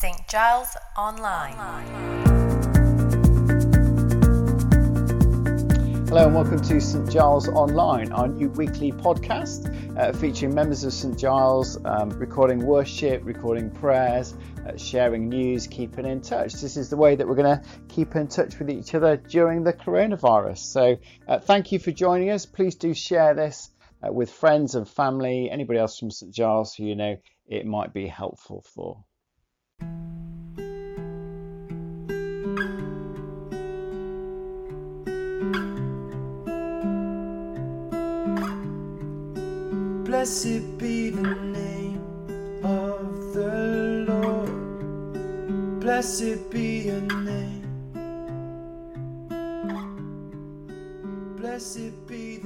St. Giles Online. Hello and welcome to St Giles Online, our new weekly podcast uh, featuring members of St Giles um, recording worship, recording prayers, uh, sharing news, keeping in touch. This is the way that we're going to keep in touch with each other during the coronavirus. So, uh, thank you for joining us. Please do share this uh, with friends and family, anybody else from St Giles who you know it might be helpful for. Blessed be the name of the Lord. Blessed be your name. Blessed be